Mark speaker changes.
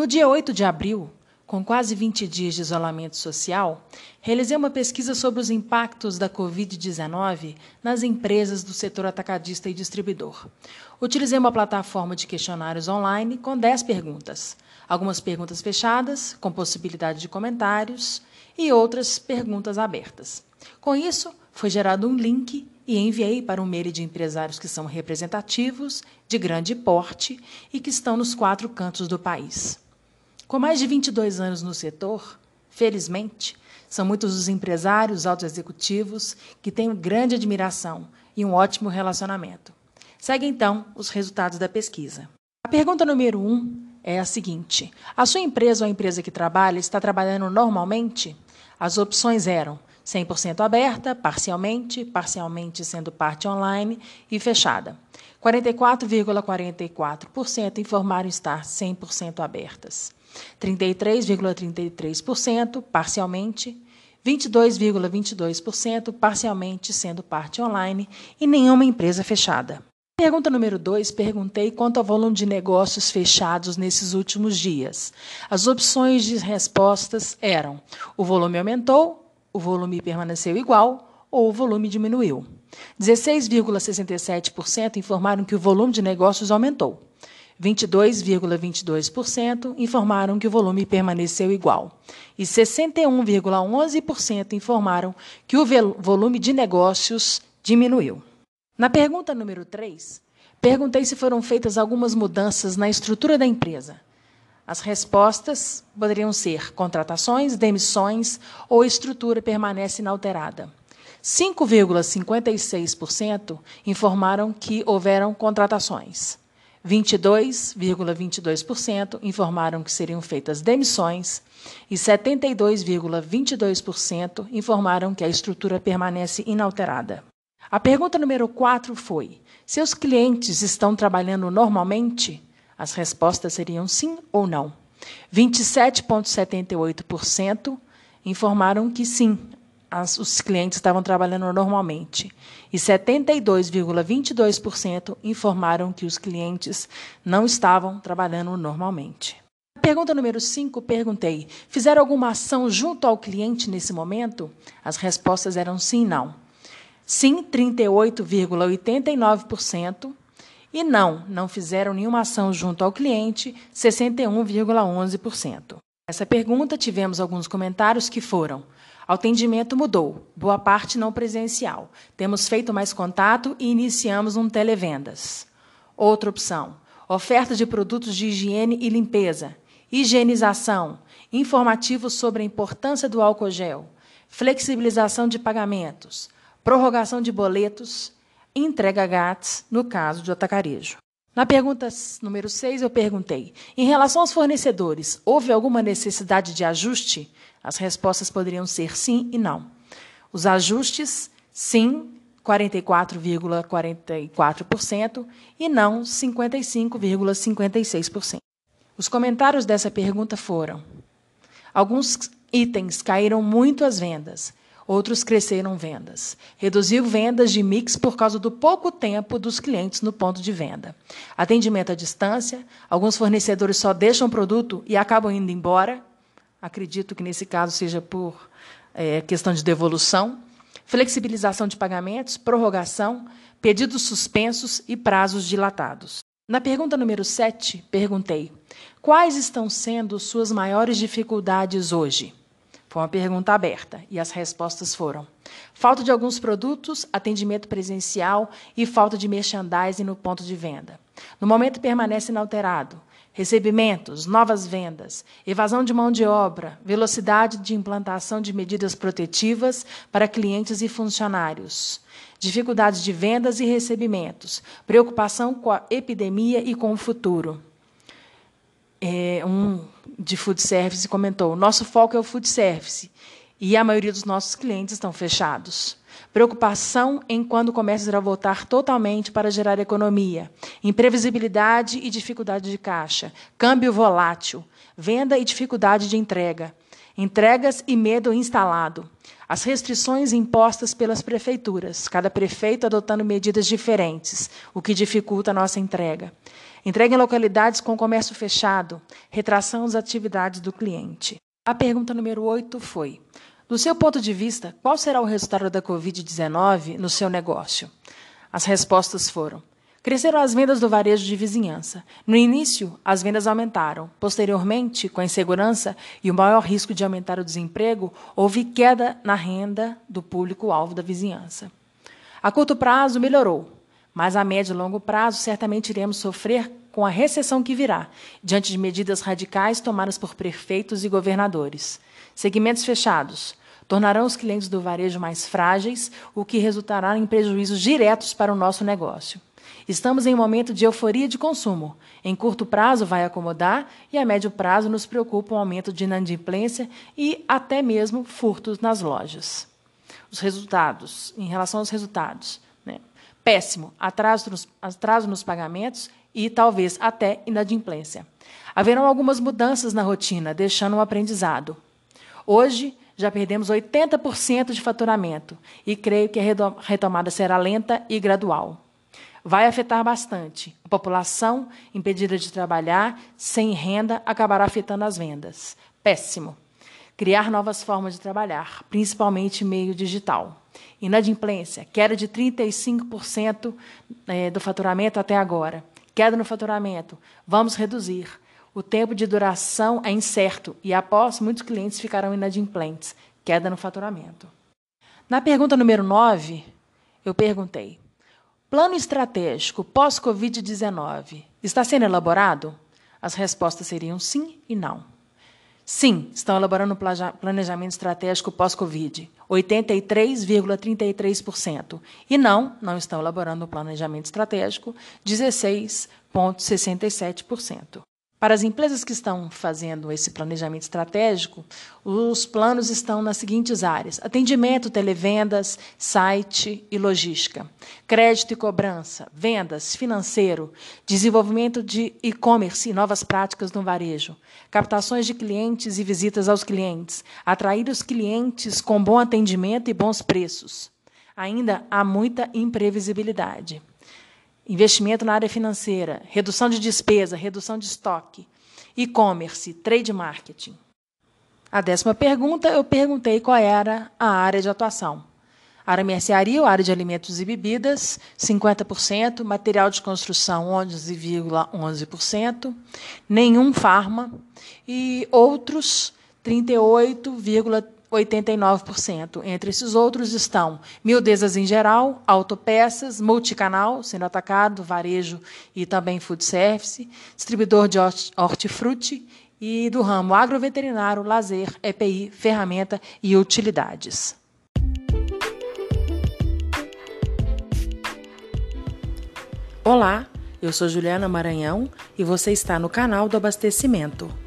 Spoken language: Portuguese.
Speaker 1: No dia 8 de abril, com quase 20 dias de isolamento social, realizei uma pesquisa sobre os impactos da Covid-19 nas empresas do setor atacadista e distribuidor. Utilizei uma plataforma de questionários online com 10 perguntas, algumas perguntas fechadas, com possibilidade de comentários, e outras perguntas abertas. Com isso, foi gerado um link e enviei para um mail de empresários que são representativos, de grande porte e que estão nos quatro cantos do país. Com mais de 22 anos no setor, felizmente, são muitos os empresários altos executivos que tenho grande admiração e um ótimo relacionamento. Segue então os resultados da pesquisa. A pergunta número um é a seguinte: A sua empresa ou a empresa que trabalha está trabalhando normalmente? As opções eram 100% aberta, parcialmente, parcialmente sendo parte online e fechada. 44,44% informaram estar 100% abertas. 33,33% parcialmente, 22,22% parcialmente sendo parte online e nenhuma empresa fechada. Pergunta número 2, perguntei quanto ao volume de negócios fechados nesses últimos dias. As opções de respostas eram: o volume aumentou, o volume permaneceu igual ou o volume diminuiu. 16,67% informaram que o volume de negócios aumentou. 22,22% informaram que o volume permaneceu igual. E 61,11% informaram que o volume de negócios diminuiu. Na pergunta número 3, perguntei se foram feitas algumas mudanças na estrutura da empresa. As respostas poderiam ser contratações, demissões ou estrutura permanece inalterada. 5,56% informaram que houveram contratações. 22,22% informaram que seriam feitas demissões e 72,22% informaram que a estrutura permanece inalterada. A pergunta número 4 foi: seus clientes estão trabalhando normalmente? As respostas seriam sim ou não. 27,78% informaram que sim, as, os clientes estavam trabalhando normalmente. E 72,22% informaram que os clientes não estavam trabalhando normalmente. Pergunta número 5, perguntei: fizeram alguma ação junto ao cliente nesse momento? As respostas eram sim e não. Sim, 38,89%. E não, não fizeram nenhuma ação junto ao cliente, 61,11%. Essa pergunta tivemos alguns comentários que foram: o atendimento mudou, boa parte não presencial. Temos feito mais contato e iniciamos um televendas. Outra opção: oferta de produtos de higiene e limpeza, higienização, informativos sobre a importância do álcool gel, flexibilização de pagamentos, prorrogação de boletos, entrega grátis no caso de atacarejo. Na pergunta número 6, eu perguntei: em relação aos fornecedores, houve alguma necessidade de ajuste? As respostas poderiam ser sim e não. Os ajustes, sim, 44,44% e não 55,56%. Os comentários dessa pergunta foram: alguns itens caíram muito as vendas, outros cresceram vendas. Reduziu vendas de mix por causa do pouco tempo dos clientes no ponto de venda. Atendimento à distância, alguns fornecedores só deixam o produto e acabam indo embora, Acredito que nesse caso seja por é, questão de devolução, flexibilização de pagamentos, prorrogação, pedidos suspensos e prazos dilatados. Na pergunta número 7, perguntei: quais estão sendo suas maiores dificuldades hoje? Foi uma pergunta aberta e as respostas foram: falta de alguns produtos, atendimento presencial e falta de merchandising no ponto de venda. No momento permanece inalterado recebimentos, novas vendas, evasão de mão de obra, velocidade de implantação de medidas protetivas para clientes e funcionários, dificuldades de vendas e recebimentos, preocupação com a epidemia e com o futuro. É, um de food service comentou: nosso foco é o food service e a maioria dos nossos clientes estão fechados. Preocupação em quando começa a voltar totalmente para gerar economia. Imprevisibilidade e dificuldade de caixa. Câmbio volátil. Venda e dificuldade de entrega. Entregas e medo instalado, as restrições impostas pelas prefeituras, cada prefeito adotando medidas diferentes, o que dificulta a nossa entrega. Entrega em localidades com comércio fechado, retração das atividades do cliente. A pergunta número 8 foi: Do seu ponto de vista, qual será o resultado da Covid-19 no seu negócio? As respostas foram: Cresceram as vendas do varejo de vizinhança. No início, as vendas aumentaram. Posteriormente, com a insegurança e o maior risco de aumentar o desemprego, houve queda na renda do público-alvo da vizinhança. A curto prazo, melhorou, mas a médio e longo prazo, certamente iremos sofrer com a recessão que virá, diante de medidas radicais tomadas por prefeitos e governadores. Segmentos fechados tornarão os clientes do varejo mais frágeis, o que resultará em prejuízos diretos para o nosso negócio. Estamos em um momento de euforia de consumo. Em curto prazo vai acomodar e a médio prazo nos preocupa o um aumento de inadimplência e até mesmo furtos nas lojas. Os resultados, em relação aos resultados, né? péssimo, atraso nos, atraso nos pagamentos e talvez até inadimplência. Haverão algumas mudanças na rotina, deixando um aprendizado. Hoje, já perdemos 80% de faturamento e creio que a retomada será lenta e gradual vai afetar bastante. A população impedida de trabalhar, sem renda, acabará afetando as vendas. Péssimo. Criar novas formas de trabalhar, principalmente meio digital. Inadimplência, queda de 35% é, do faturamento até agora. Queda no faturamento. Vamos reduzir. O tempo de duração é incerto e, após, muitos clientes ficarão inadimplentes. Queda no faturamento. Na pergunta número 9, eu perguntei: Plano estratégico pós-Covid-19 está sendo elaborado? As respostas seriam sim e não. Sim, estão elaborando planejamento estratégico pós-Covid, 83,33%. E não, não estão elaborando planejamento estratégico, 16,67%. Para as empresas que estão fazendo esse planejamento estratégico, os planos estão nas seguintes áreas: atendimento, televendas, site e logística, crédito e cobrança, vendas, financeiro, desenvolvimento de e-commerce e novas práticas no varejo, captações de clientes e visitas aos clientes, atrair os clientes com bom atendimento e bons preços. Ainda há muita imprevisibilidade investimento na área financeira, redução de despesa, redução de estoque, e-commerce, trade marketing. A décima pergunta, eu perguntei qual era a área de atuação. Área mercearia, área de alimentos e bebidas, 50%, material de construção, 11,11%, nenhum farma e outros, 38,38%. 89%. Entre esses outros estão miudezas em geral, autopeças, multicanal, sendo atacado, varejo e também food service, distribuidor de hortifruti e do ramo agroveterinário, lazer, EPI, ferramenta e utilidades. Olá, eu sou Juliana Maranhão e você está no canal do Abastecimento.